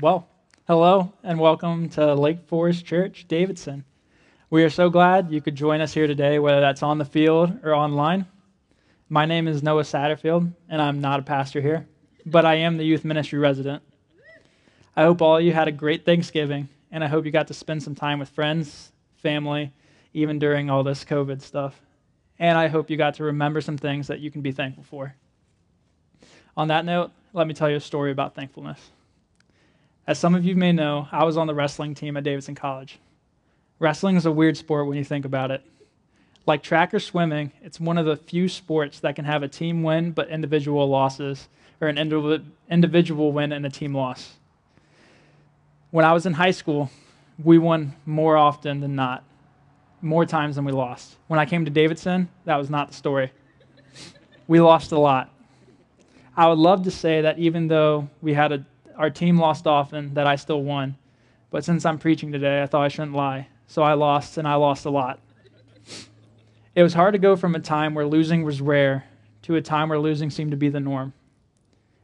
Well, hello and welcome to Lake Forest Church, Davidson. We are so glad you could join us here today, whether that's on the field or online. My name is Noah Satterfield, and I'm not a pastor here, but I am the youth ministry resident. I hope all of you had a great Thanksgiving, and I hope you got to spend some time with friends, family, even during all this COVID stuff. And I hope you got to remember some things that you can be thankful for. On that note, let me tell you a story about thankfulness. As some of you may know, I was on the wrestling team at Davidson College. Wrestling is a weird sport when you think about it. Like track or swimming, it's one of the few sports that can have a team win but individual losses, or an individual win and a team loss. When I was in high school, we won more often than not, more times than we lost. When I came to Davidson, that was not the story. We lost a lot. I would love to say that even though we had a our team lost often, that I still won. But since I'm preaching today, I thought I shouldn't lie. So I lost, and I lost a lot. It was hard to go from a time where losing was rare to a time where losing seemed to be the norm.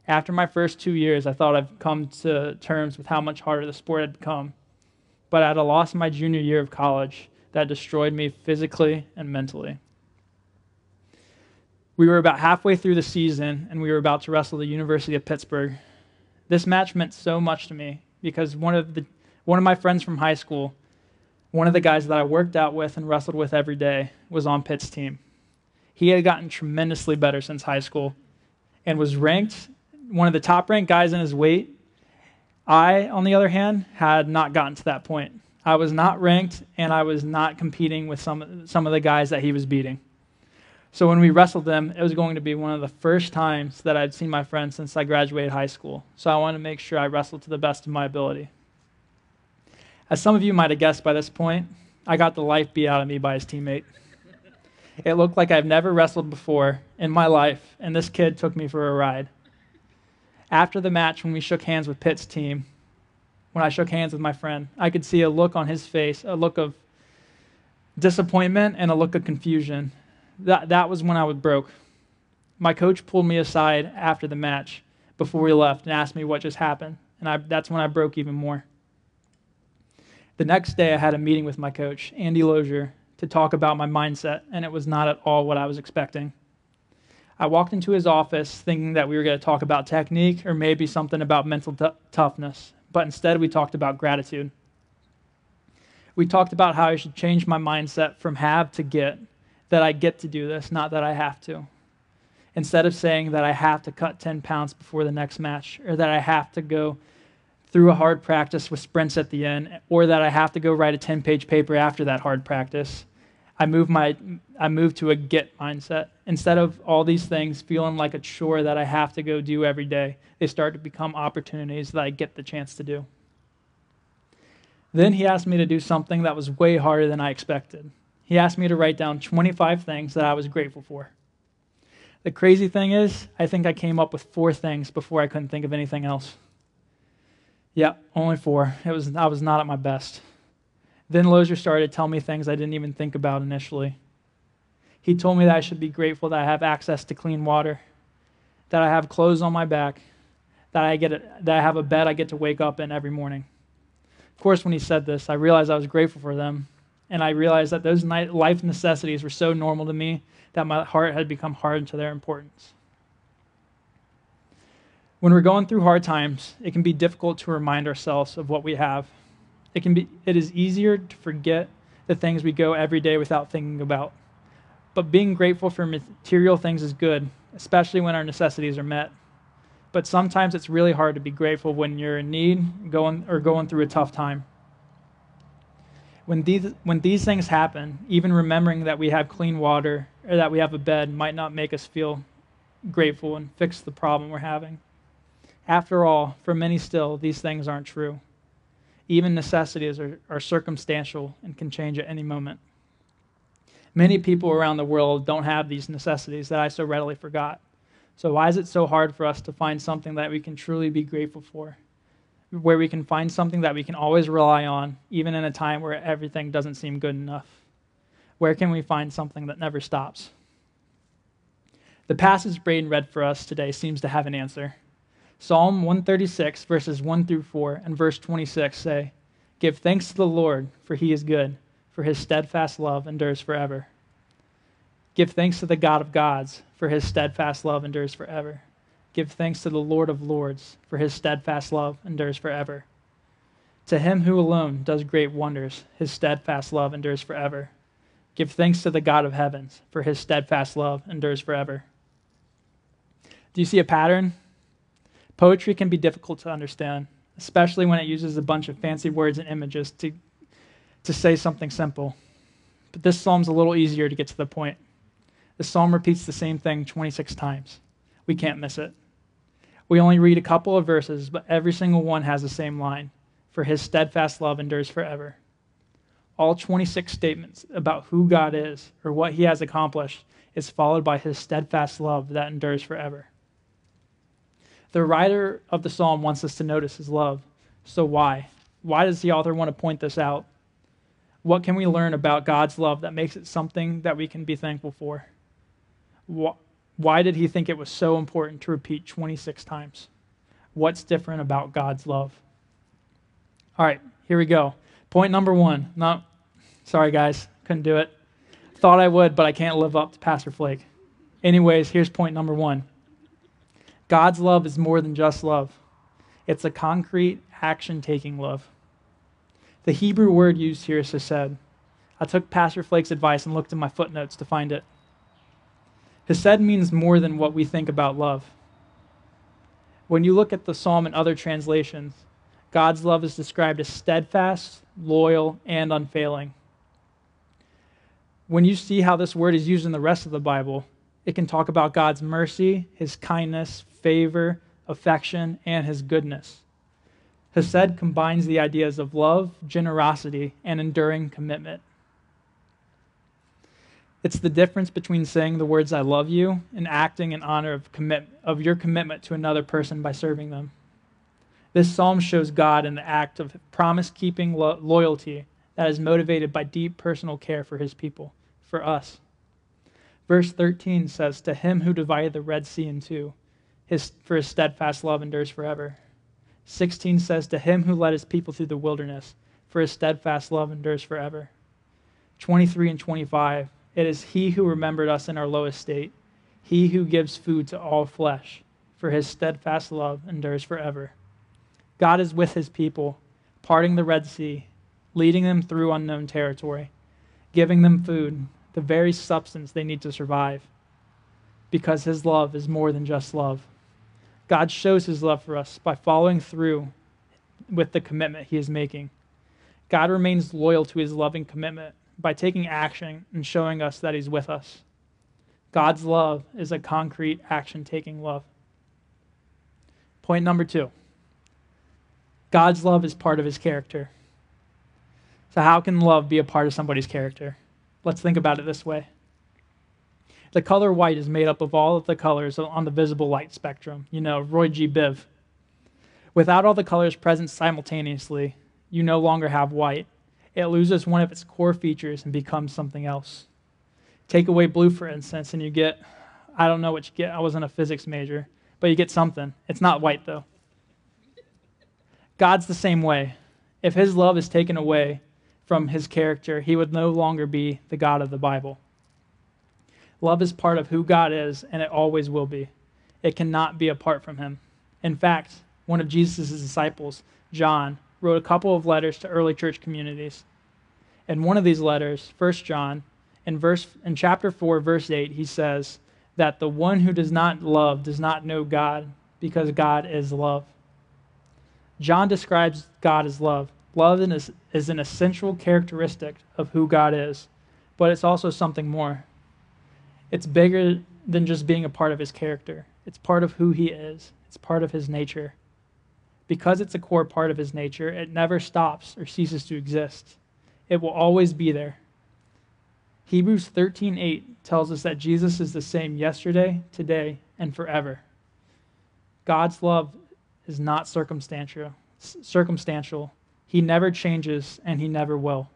After my first two years, I thought I'd come to terms with how much harder the sport had become. But I had a loss in my junior year of college that destroyed me physically and mentally. We were about halfway through the season, and we were about to wrestle the University of Pittsburgh this match meant so much to me because one of, the, one of my friends from high school, one of the guys that I worked out with and wrestled with every day, was on Pitt's team. He had gotten tremendously better since high school and was ranked one of the top ranked guys in his weight. I, on the other hand, had not gotten to that point. I was not ranked and I was not competing with some, some of the guys that he was beating. So when we wrestled them, it was going to be one of the first times that I'd seen my friend since I graduated high school. So I wanted to make sure I wrestled to the best of my ability. As some of you might have guessed by this point, I got the life beat out of me by his teammate. It looked like I've never wrestled before in my life, and this kid took me for a ride. After the match, when we shook hands with Pitt's team, when I shook hands with my friend, I could see a look on his face, a look of disappointment and a look of confusion that, that was when I was broke. My coach pulled me aside after the match before we left and asked me what just happened. And I, that's when I broke even more. The next day, I had a meeting with my coach, Andy Lozier, to talk about my mindset, and it was not at all what I was expecting. I walked into his office thinking that we were going to talk about technique or maybe something about mental t- toughness, but instead we talked about gratitude. We talked about how I should change my mindset from have to get that I get to do this, not that I have to. Instead of saying that I have to cut 10 pounds before the next match, or that I have to go through a hard practice with sprints at the end, or that I have to go write a 10 page paper after that hard practice. I move, my, I move to a get mindset. Instead of all these things feeling like a chore that I have to go do every day, they start to become opportunities that I get the chance to do. Then he asked me to do something that was way harder than I expected. He asked me to write down 25 things that I was grateful for. The crazy thing is, I think I came up with four things before I couldn't think of anything else. Yeah, only four. It was, I was not at my best. Then Lozier started to tell me things I didn't even think about initially. He told me that I should be grateful that I have access to clean water, that I have clothes on my back, that I, get a, that I have a bed I get to wake up in every morning. Of course, when he said this, I realized I was grateful for them, and I realized that those life necessities were so normal to me that my heart had become hardened to their importance. When we're going through hard times, it can be difficult to remind ourselves of what we have. It, can be, it is easier to forget the things we go every day without thinking about. But being grateful for material things is good, especially when our necessities are met. But sometimes it's really hard to be grateful when you're in need going, or going through a tough time when these, when these things happen, even remembering that we have clean water or that we have a bed might not make us feel grateful and fix the problem we're having. After all, for many still, these things aren't true. Even necessities are, are circumstantial and can change at any moment. Many people around the world don't have these necessities that I so readily forgot. So, why is it so hard for us to find something that we can truly be grateful for? Where we can find something that we can always rely on, even in a time where everything doesn't seem good enough? Where can we find something that never stops? The passage Braden read for us today seems to have an answer. Psalm 136, verses 1 through 4, and verse 26 say, Give thanks to the Lord, for he is good, for his steadfast love endures forever. Give thanks to the God of gods, for his steadfast love endures forever. Give thanks to the Lord of lords, for his steadfast love endures forever. To him who alone does great wonders, his steadfast love endures forever. Give thanks to the God of heavens, for his steadfast love endures forever. Do you see a pattern? Poetry can be difficult to understand, especially when it uses a bunch of fancy words and images to, to say something simple. But this psalm's a little easier to get to the point. The psalm repeats the same thing 26 times. We can't miss it. We only read a couple of verses, but every single one has the same line For his steadfast love endures forever. All 26 statements about who God is or what he has accomplished is followed by his steadfast love that endures forever. The writer of the psalm wants us to notice his love. So why? Why does the author want to point this out? What can we learn about God's love that makes it something that we can be thankful for? Why did he think it was so important to repeat 26 times? What's different about God's love? All right, here we go. Point number one. Not, sorry guys, couldn't do it. Thought I would, but I can't live up to Pastor Flake. Anyways, here's point number one God's love is more than just love, it's a concrete, action taking love. The Hebrew word used here is hesed. I took Pastor Flake's advice and looked in my footnotes to find it. Hesed means more than what we think about love. When you look at the psalm and other translations, God's love is described as steadfast, loyal, and unfailing. When you see how this word is used in the rest of the Bible, it can talk about God's mercy, his kindness, favor, affection, and his goodness. Hesed combines the ideas of love, generosity, and enduring commitment. It's the difference between saying the words I love you and acting in honor of, commit, of your commitment to another person by serving them. This psalm shows God in the act of promise keeping lo- loyalty that is motivated by deep personal care for his people, for us. Verse 13 says, To him who divided the Red Sea in two, his, for his steadfast love endures forever. 16 says, To him who led his people through the wilderness, for his steadfast love endures forever. 23 and 25, It is he who remembered us in our lowest state, he who gives food to all flesh, for his steadfast love endures forever. God is with his people, parting the Red Sea, leading them through unknown territory, giving them food the very substance they need to survive because his love is more than just love. God shows his love for us by following through with the commitment he is making. God remains loyal to his loving commitment by taking action and showing us that he's with us. God's love is a concrete action taking love. Point number two God's love is part of his character. So, how can love be a part of somebody's character? Let's think about it this way. The color white is made up of all of the colors on the visible light spectrum, you know, Roy G. Biv. Without all the colors present simultaneously, you no longer have white. It loses one of its core features and becomes something else. Take away blue, for instance, and you get, I don't know what you get. I wasn't a physics major, but you get something. It's not white, though. God's the same way. If his love is taken away, from his character, he would no longer be the God of the Bible. Love is part of who God is, and it always will be. It cannot be apart from him. In fact, one of Jesus' disciples, John, wrote a couple of letters to early church communities. In one of these letters, 1 John, in, verse, in chapter 4, verse 8, he says that the one who does not love does not know God because God is love. John describes God as love. Love is an essential characteristic of who God is, but it's also something more. It's bigger than just being a part of his character, it's part of who he is, it's part of his nature. Because it's a core part of his nature, it never stops or ceases to exist. It will always be there. Hebrews 13:8 tells us that Jesus is the same yesterday, today, and forever. God's love is not circumstantial. Circumstantial. He never changes and he never will.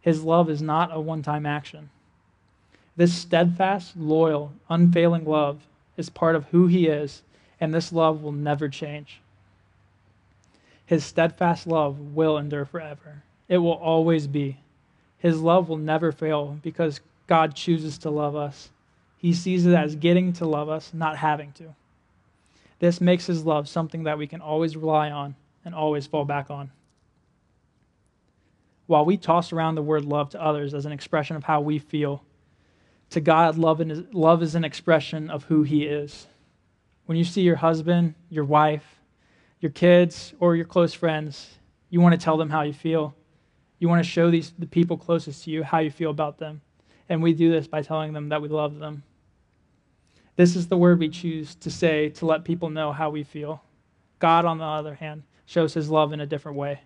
His love is not a one time action. This steadfast, loyal, unfailing love is part of who he is, and this love will never change. His steadfast love will endure forever. It will always be. His love will never fail because God chooses to love us. He sees it as getting to love us, not having to. This makes his love something that we can always rely on and always fall back on. While we toss around the word love to others as an expression of how we feel, to God, love is an expression of who he is. When you see your husband, your wife, your kids, or your close friends, you want to tell them how you feel. You want to show these the people closest to you how you feel about them. And we do this by telling them that we love them. This is the word we choose to say to let people know how we feel. God, on the other hand, shows his love in a different way.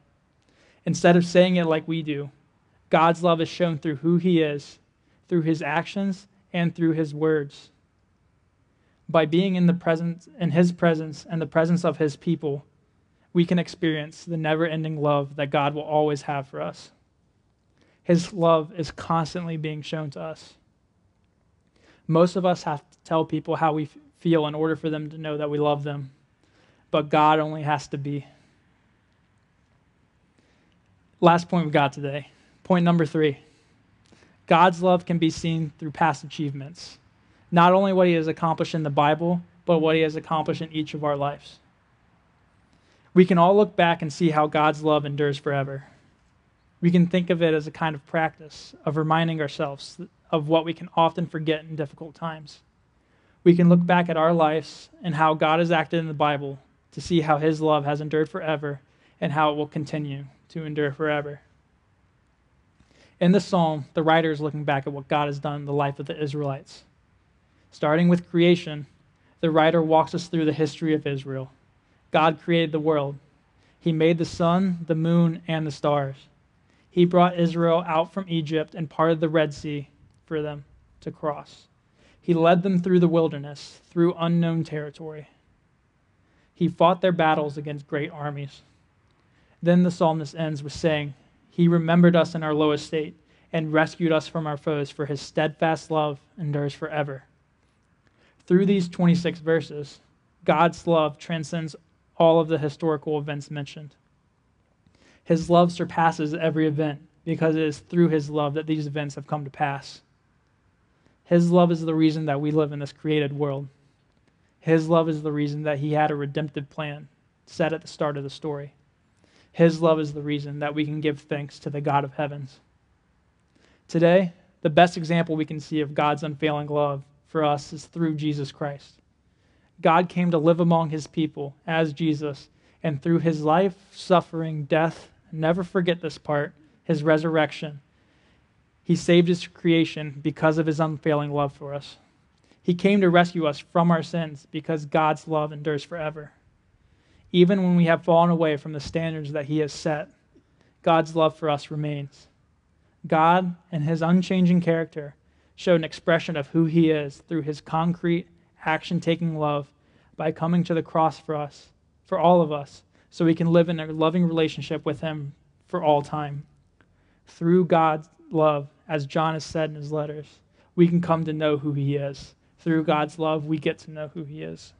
Instead of saying it like we do, God's love is shown through who he is, through his actions, and through his words. By being in the presence in his presence and the presence of his people, we can experience the never-ending love that God will always have for us. His love is constantly being shown to us. Most of us have to tell people how we feel in order for them to know that we love them, but God only has to be. Last point we got today. Point number three God's love can be seen through past achievements. Not only what he has accomplished in the Bible, but what he has accomplished in each of our lives. We can all look back and see how God's love endures forever we can think of it as a kind of practice of reminding ourselves of what we can often forget in difficult times. We can look back at our lives and how God has acted in the Bible to see how his love has endured forever and how it will continue to endure forever. In this psalm, the writer is looking back at what God has done in the life of the Israelites. Starting with creation, the writer walks us through the history of Israel. God created the world. He made the sun, the moon, and the stars he brought Israel out from Egypt and parted the Red Sea for them to cross. He led them through the wilderness, through unknown territory. He fought their battles against great armies. Then the psalmist ends with saying, He remembered us in our low estate and rescued us from our foes, for his steadfast love endures forever. Through these 26 verses, God's love transcends all of the historical events mentioned. His love surpasses every event because it is through his love that these events have come to pass. His love is the reason that we live in this created world. His love is the reason that he had a redemptive plan set at the start of the story. His love is the reason that we can give thanks to the God of heavens. Today, the best example we can see of God's unfailing love for us is through Jesus Christ. God came to live among his people as Jesus, and through his life, suffering, death, Never forget this part his resurrection. He saved his creation because of his unfailing love for us. He came to rescue us from our sins because God's love endures forever. Even when we have fallen away from the standards that he has set, God's love for us remains. God and his unchanging character showed an expression of who he is through his concrete, action taking love by coming to the cross for us, for all of us, so we can live in a loving relationship with Him for all time. Through God's love, as John has said in his letters, we can come to know who He is. Through God's love, we get to know who He is.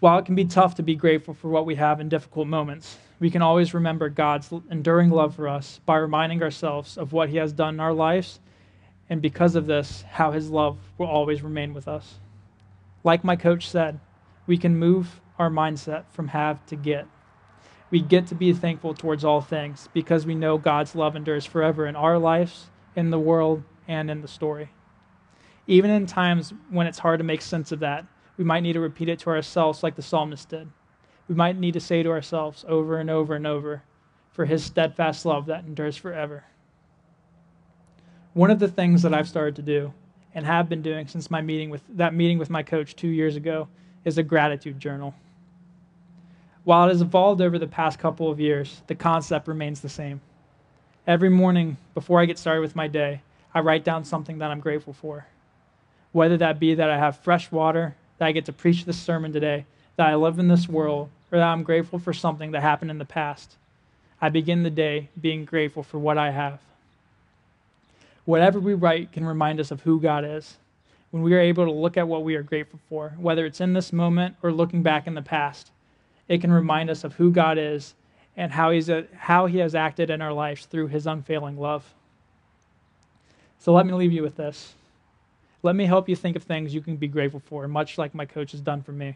While it can be tough to be grateful for what we have in difficult moments, we can always remember God's enduring love for us by reminding ourselves of what He has done in our lives, and because of this, how His love will always remain with us. Like my coach said, we can move our mindset from have to get. We get to be thankful towards all things because we know God's love endures forever in our lives, in the world, and in the story. Even in times when it's hard to make sense of that, we might need to repeat it to ourselves like the psalmist did. We might need to say to ourselves over and over and over, for his steadfast love that endures forever. One of the things that I've started to do and have been doing since my meeting with that meeting with my coach 2 years ago is a gratitude journal. While it has evolved over the past couple of years, the concept remains the same. Every morning, before I get started with my day, I write down something that I'm grateful for. Whether that be that I have fresh water, that I get to preach this sermon today, that I live in this world, or that I'm grateful for something that happened in the past. I begin the day being grateful for what I have. Whatever we write can remind us of who God is. when we are able to look at what we are grateful for, whether it's in this moment or looking back in the past, it can remind us of who God is and how, he's a, how He has acted in our lives through His unfailing love. So let me leave you with this. Let me help you think of things you can be grateful for, much like my coach has done for me.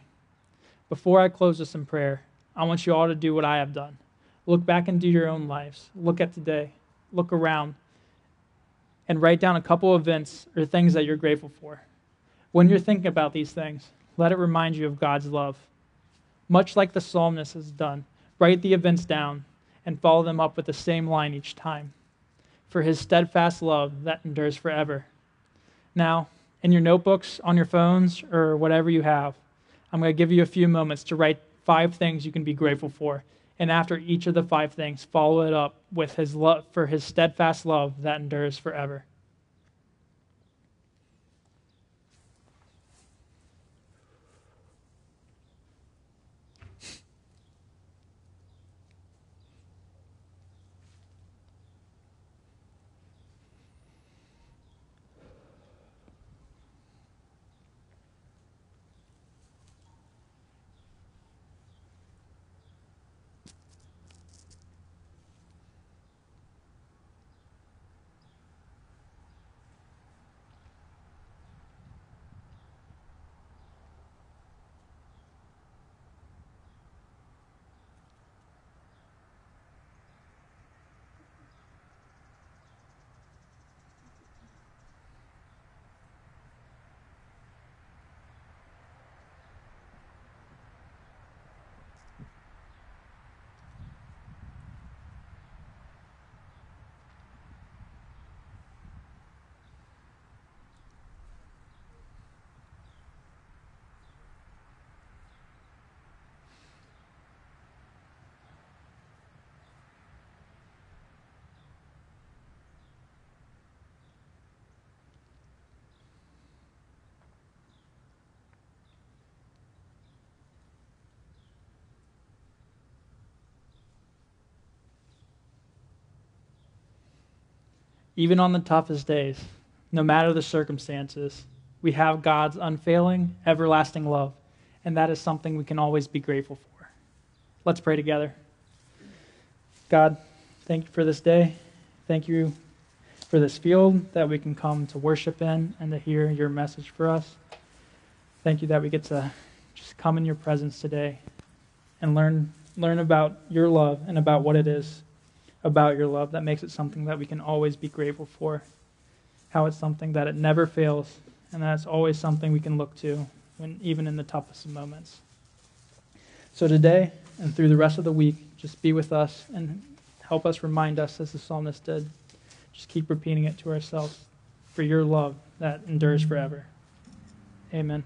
Before I close this in prayer, I want you all to do what I have done. Look back into your own lives. Look at today. Look around. And write down a couple events or things that you're grateful for. When you're thinking about these things, let it remind you of God's love. Much like the psalmist has done, write the events down and follow them up with the same line each time. For his steadfast love that endures forever. Now, in your notebooks, on your phones, or whatever you have, I'm going to give you a few moments to write five things you can be grateful for. And after each of the five things, follow it up with his love for his steadfast love that endures forever. Even on the toughest days, no matter the circumstances, we have God's unfailing, everlasting love, and that is something we can always be grateful for. Let's pray together. God, thank you for this day. Thank you for this field that we can come to worship in and to hear your message for us. Thank you that we get to just come in your presence today and learn learn about your love and about what it is about your love that makes it something that we can always be grateful for. How it's something that it never fails, and that's always something we can look to when even in the toughest of moments. So today and through the rest of the week, just be with us and help us remind us as the psalmist did. Just keep repeating it to ourselves for your love that endures forever. Amen.